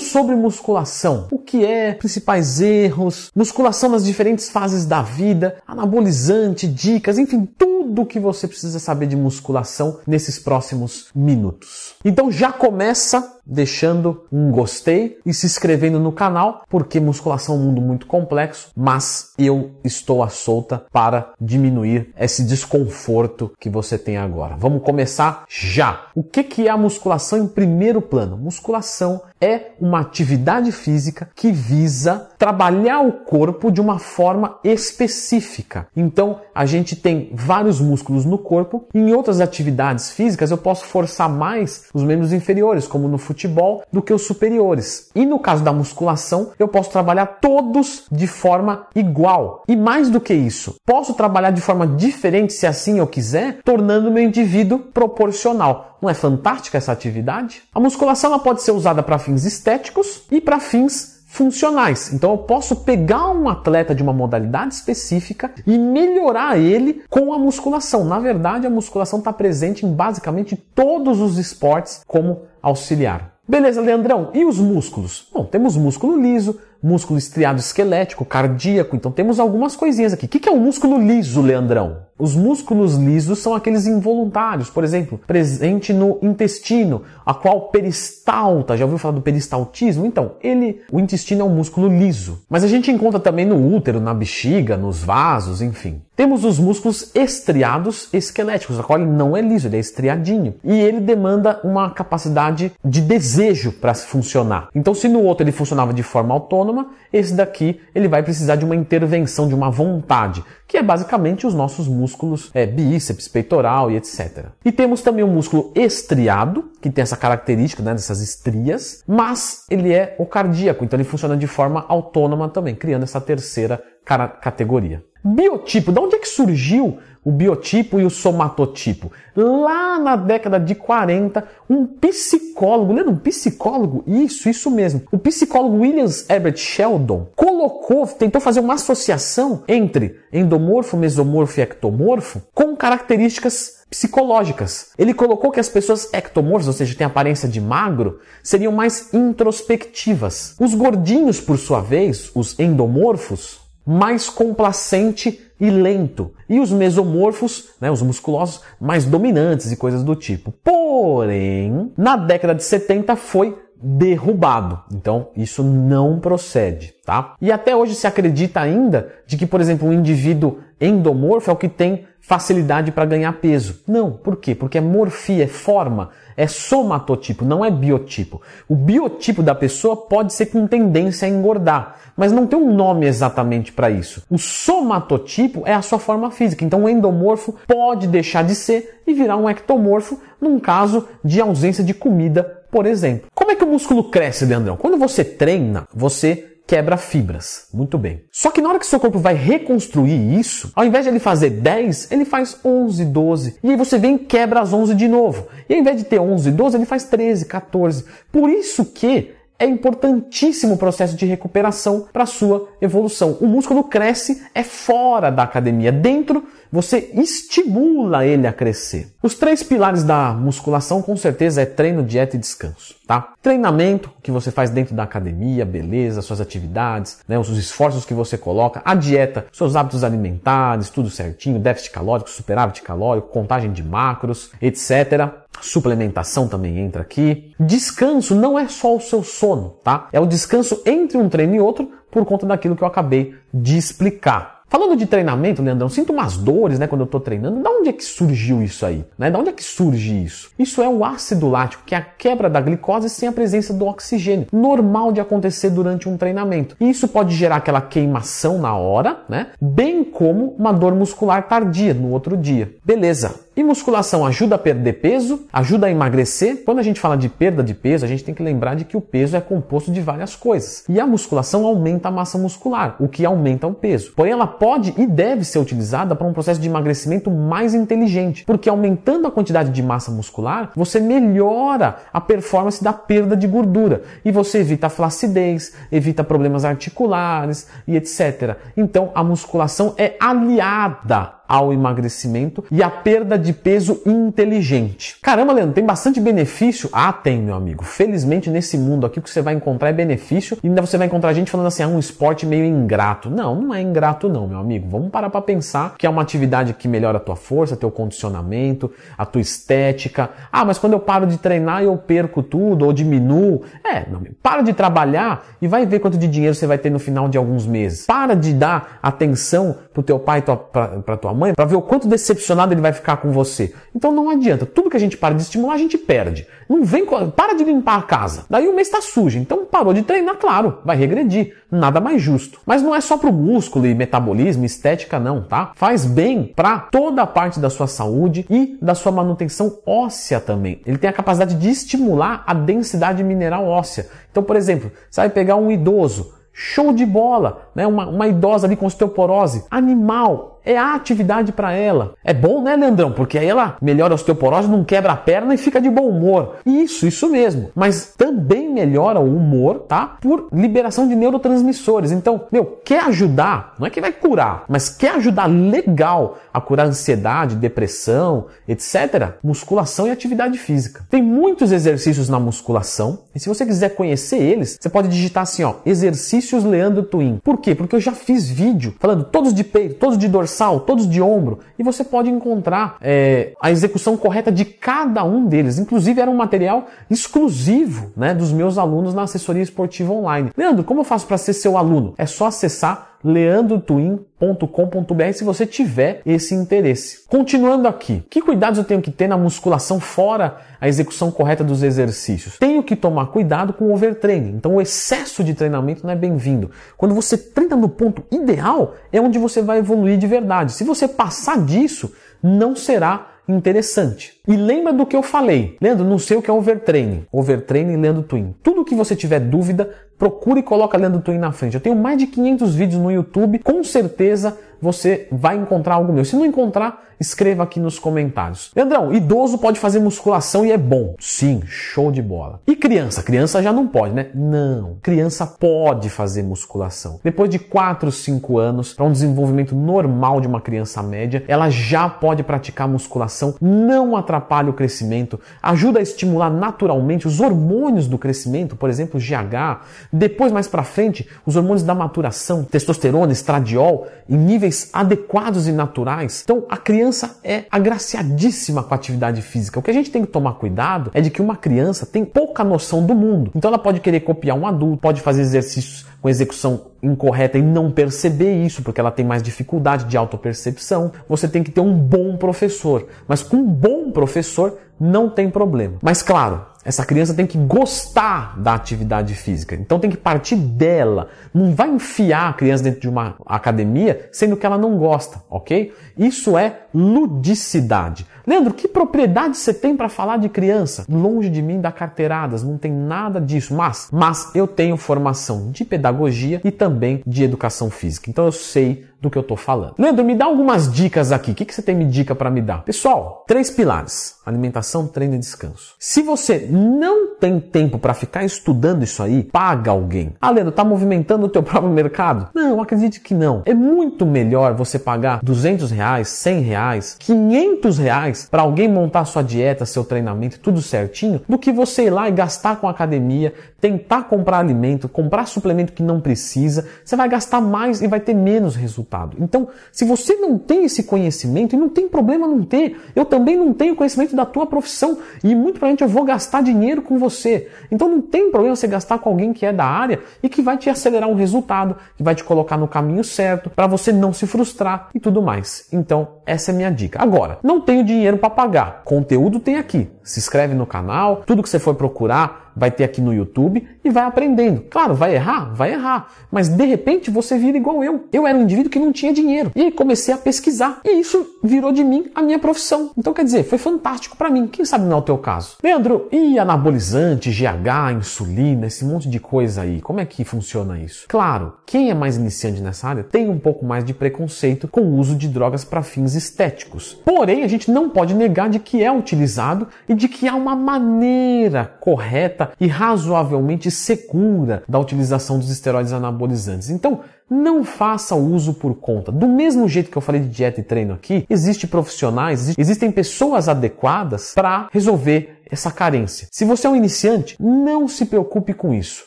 sobre musculação. O que é, principais erros, musculação nas diferentes fases da vida, anabolizante, dicas, enfim, tudo o que você precisa saber de musculação nesses próximos minutos. Então já começa deixando um gostei e se inscrevendo no canal, porque musculação é um mundo muito complexo, mas eu estou à solta para diminuir esse desconforto que você tem agora. Vamos começar já. O que que é a musculação em primeiro plano? Musculação é uma atividade física que visa trabalhar o corpo de uma forma específica. Então, a gente tem vários músculos no corpo. Em outras atividades físicas, eu posso forçar mais os membros inferiores, como no futebol, do que os superiores. E no caso da musculação, eu posso trabalhar todos de forma igual. E mais do que isso, posso trabalhar de forma diferente, se assim eu quiser, tornando meu indivíduo proporcional. Não é fantástica essa atividade? A musculação ela pode ser usada para fins estéticos e para fins funcionais. Então eu posso pegar um atleta de uma modalidade específica e melhorar ele com a musculação. Na verdade, a musculação está presente em basicamente todos os esportes como auxiliar. Beleza, Leandrão. E os músculos? Bom, temos músculo liso, músculo estriado esquelético, cardíaco. Então temos algumas coisinhas aqui. O que é o um músculo liso, Leandrão? Os músculos lisos são aqueles involuntários, por exemplo, presente no intestino, a qual peristalta, já ouviu falar do peristaltismo? Então, ele, o intestino é um músculo liso. Mas a gente encontra também no útero, na bexiga, nos vasos, enfim. Temos os músculos estriados esqueléticos, a qual ele não é liso, ele é estriadinho. E ele demanda uma capacidade de desejo para funcionar. Então, se no outro ele funcionava de forma autônoma, esse daqui ele vai precisar de uma intervenção, de uma vontade, que é basicamente os nossos músculos é, bíceps, peitoral e etc. E temos também o músculo estriado, que tem essa característica né, dessas estrias, mas ele é o cardíaco, então ele funciona de forma autônoma também, criando essa terceira categoria. Biotipo, de onde é que surgiu o biotipo e o somatotipo? Lá na década de 40, um psicólogo, lembra um psicólogo? Isso, isso mesmo. O psicólogo Williams Herbert Sheldon colocou, tentou fazer uma associação entre endomorfo, mesomorfo e ectomorfo com características psicológicas. Ele colocou que as pessoas ectomorfas, ou seja, têm aparência de magro, seriam mais introspectivas. Os gordinhos, por sua vez, os endomorfos, mais complacente e lento. E os mesomorfos, né, os musculosos, mais dominantes e coisas do tipo. Porém, na década de 70 foi derrubado. Então, isso não procede, tá? E até hoje se acredita ainda de que, por exemplo, um indivíduo endomorfo é o que tem facilidade para ganhar peso. Não, por quê? Porque é morfia, é forma, é somatotipo, não é biotipo. O biotipo da pessoa pode ser com tendência a engordar, mas não tem um nome exatamente para isso. O somatotipo é a sua forma física. Então o endomorfo pode deixar de ser e virar um ectomorfo num caso de ausência de comida, por exemplo. Como é que o músculo cresce, Leandrão? Quando você treina, você quebra fibras. Muito bem. Só que na hora que seu corpo vai reconstruir isso, ao invés de ele fazer 10, ele faz 11, 12. E aí você vem e quebra as 11 de novo. E ao invés de ter 11, 12, ele faz 13, 14. Por isso que é importantíssimo o processo de recuperação para sua evolução. O músculo cresce é fora da academia, dentro você estimula ele a crescer. Os três pilares da musculação com certeza é treino, dieta e descanso, tá? Treinamento que você faz dentro da academia, beleza, suas atividades, né, os esforços que você coloca, a dieta, seus hábitos alimentares, tudo certinho, déficit calórico, superávit calórico, contagem de macros, etc. Suplementação também entra aqui. Descanso não é só o seu sono, tá? É o descanso entre um treino e outro por conta daquilo que eu acabei de explicar. Falando de treinamento, Leandrão, sinto umas dores, né, quando eu estou treinando. Da onde é que surgiu isso aí? Né? Da onde é que surge isso? Isso é o ácido lático, que é a quebra da glicose sem a presença do oxigênio. Normal de acontecer durante um treinamento. E isso pode gerar aquela queimação na hora, né? Bem como uma dor muscular tardia no outro dia. Beleza. E musculação ajuda a perder peso, ajuda a emagrecer. Quando a gente fala de perda de peso, a gente tem que lembrar de que o peso é composto de várias coisas. E a musculação aumenta a massa muscular, o que aumenta o peso. Porém, ela pode e deve ser utilizada para um processo de emagrecimento mais inteligente, porque aumentando a quantidade de massa muscular, você melhora a performance da perda de gordura e você evita flacidez, evita problemas articulares e etc. Então, a musculação é aliada ao emagrecimento e à perda de peso inteligente. Caramba, Leandro, tem bastante benefício? Ah, tem, meu amigo. Felizmente, nesse mundo aqui, o que você vai encontrar é benefício e ainda você vai encontrar gente falando assim, ah, um esporte meio ingrato. Não, não é ingrato não, meu amigo. Vamos parar para pensar que é uma atividade que melhora a tua força, teu condicionamento, a tua estética. Ah, mas quando eu paro de treinar eu perco tudo ou diminuo. É, amigo, para de trabalhar e vai ver quanto de dinheiro você vai ter no final de alguns meses. Para de dar atenção pro teu pai, tua, pra, pra tua mãe, para ver o quanto decepcionado ele vai ficar com você. Então não adianta. Tudo que a gente para de estimular, a gente perde. Não vem, para de limpar a casa. Daí o mês está sujo. Então parou de treinar, claro, vai regredir. Nada mais justo. Mas não é só pro músculo e metabolismo, estética não, tá? Faz bem para toda a parte da sua saúde e da sua manutenção óssea também. Ele tem a capacidade de estimular a densidade mineral óssea. Então, por exemplo, você vai pegar um idoso, show de bola, né? Uma, uma idosa ali com osteoporose, animal, é a atividade para ela. É bom, né, Leandrão? Porque aí ela melhora a osteoporose, não quebra a perna e fica de bom humor. Isso, isso mesmo. Mas também melhora o humor, tá? Por liberação de neurotransmissores. Então, meu, quer ajudar? Não é que vai curar, mas quer ajudar legal a curar ansiedade, depressão, etc. Musculação e atividade física. Tem muitos exercícios na musculação e se você quiser conhecer eles, você pode digitar assim, ó, exercícios Leandro Twin. Por quê? Porque eu já fiz vídeo falando todos de peito, todos de dorsal dorsal, todos de ombro, e você pode encontrar é, a execução correta de cada um deles. Inclusive era um material exclusivo né, dos meus alunos na assessoria esportiva online. Leandro, como eu faço para ser seu aluno? É só acessar leandrotwin.com.br se você tiver esse interesse. Continuando aqui, que cuidados eu tenho que ter na musculação fora a execução correta dos exercícios? Tenho que tomar cuidado com o overtraining. Então, o excesso de treinamento não é bem-vindo. Quando você treina no ponto ideal, é onde você vai evoluir de verdade. Se você passar disso, não será interessante. E lembra do que eu falei. Leandro, não sei o que é overtraining. Overtraining Leandro Twin. Tudo que você tiver dúvida, procure e coloca Leandro Twin na frente. Eu tenho mais de 500 vídeos no YouTube, com certeza você vai encontrar algo meu. Se não encontrar, escreva aqui nos comentários. Leandrão, idoso pode fazer musculação e é bom. Sim, show de bola. E criança? Criança já não pode, né? Não. Criança pode fazer musculação. Depois de 4, 5 anos, para um desenvolvimento normal de uma criança média, ela já pode praticar musculação, não atrapalha o crescimento, ajuda a estimular naturalmente os hormônios do crescimento, por exemplo, GH. Depois, mais para frente, os hormônios da maturação, testosterona, estradiol, em níveis adequados e naturais. Então, a criança é agraciadíssima com a atividade física. O que a gente tem que tomar cuidado é de que uma criança tem pouca noção do mundo. Então ela pode querer copiar um adulto, pode fazer exercícios com execução incorreta e não perceber isso, porque ela tem mais dificuldade de autopercepção. Você tem que ter um bom professor. Mas com um bom professor não tem problema. Mas claro, essa criança tem que gostar da atividade física. Então tem que partir dela. Não vai enfiar a criança dentro de uma academia sendo que ela não gosta, ok? Isso é ludicidade. Leandro, que propriedade você tem para falar de criança? Longe de mim dar carteiradas, não tem nada disso. Mas, mas eu tenho formação de pedagogia e também de educação física. Então eu sei do que eu estou falando. Leandro, me dá algumas dicas aqui. O que, que você tem me dica para me dar? Pessoal, três pilares: alimentação, treino e descanso. Se você não tem tempo para ficar estudando isso aí, paga alguém. Ah, Leandro, tá movimentando o teu próprio mercado? Não, acredite que não. É muito melhor você pagar 200 reais, 100 reais, 500 reais para alguém montar sua dieta, seu treinamento, tudo certinho, do que você ir lá e gastar com a academia, tentar comprar alimento, comprar suplemento que não precisa. Você vai gastar mais e vai ter menos resultado resultado. Então, se você não tem esse conhecimento, e não tem problema não ter, eu também não tenho conhecimento da tua profissão e muito provavelmente eu vou gastar dinheiro com você. Então não tem problema você gastar com alguém que é da área e que vai te acelerar um resultado, que vai te colocar no caminho certo, para você não se frustrar e tudo mais. Então, essa é minha dica. Agora, não tenho dinheiro para pagar. Conteúdo tem aqui. Se inscreve no canal, tudo que você for procurar, vai ter aqui no YouTube e vai aprendendo. Claro, vai errar? Vai errar. Mas de repente você vira igual eu. Eu era um indivíduo que não tinha dinheiro. E aí comecei a pesquisar. E isso virou de mim a minha profissão. Então quer dizer, foi fantástico para mim. Quem sabe não é o teu caso? Leandro, e anabolizante, GH, insulina, esse monte de coisa aí? Como é que funciona isso? Claro, quem é mais iniciante nessa área tem um pouco mais de preconceito com o uso de drogas para fins estéticos. Porém, a gente não pode negar de que é utilizado e de que há uma maneira correta e razoavelmente segura da utilização dos esteroides anabolizantes. Então, não faça uso por conta. Do mesmo jeito que eu falei de dieta e treino aqui, existem profissionais, existem pessoas adequadas para resolver essa carência. Se você é um iniciante, não se preocupe com isso.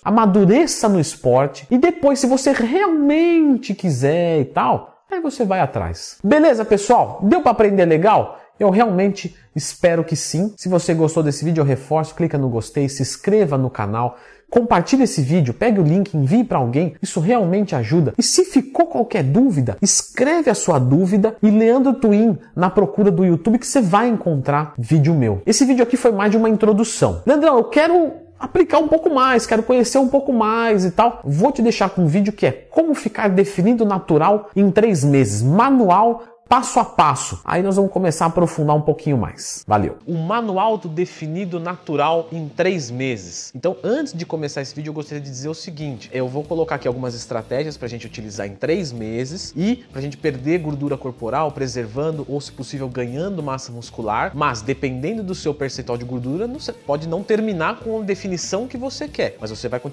Amadureça no esporte e depois, se você realmente quiser e tal, aí você vai atrás. Beleza, pessoal? Deu para aprender legal? Eu realmente espero que sim. Se você gostou desse vídeo, eu reforço, clica no gostei, se inscreva no canal, compartilhe esse vídeo, pegue o link, envie para alguém. Isso realmente ajuda. E se ficou qualquer dúvida, escreve a sua dúvida e Leandro Twin na procura do YouTube que você vai encontrar vídeo meu. Esse vídeo aqui foi mais de uma introdução. Leandrão, eu quero aplicar um pouco mais, quero conhecer um pouco mais e tal. Vou te deixar com um vídeo que é como ficar definido natural em três meses, manual passo a passo. Aí nós vamos começar a aprofundar um pouquinho mais. Valeu! O manual do definido natural em três meses. Então, antes de começar esse vídeo, eu gostaria de dizer o seguinte: eu vou colocar aqui algumas estratégias para a gente utilizar em três meses e para a gente perder gordura corporal, preservando ou, se possível, ganhando massa muscular. Mas dependendo do seu percentual de gordura, você pode não terminar com a definição que você quer, mas você vai continuar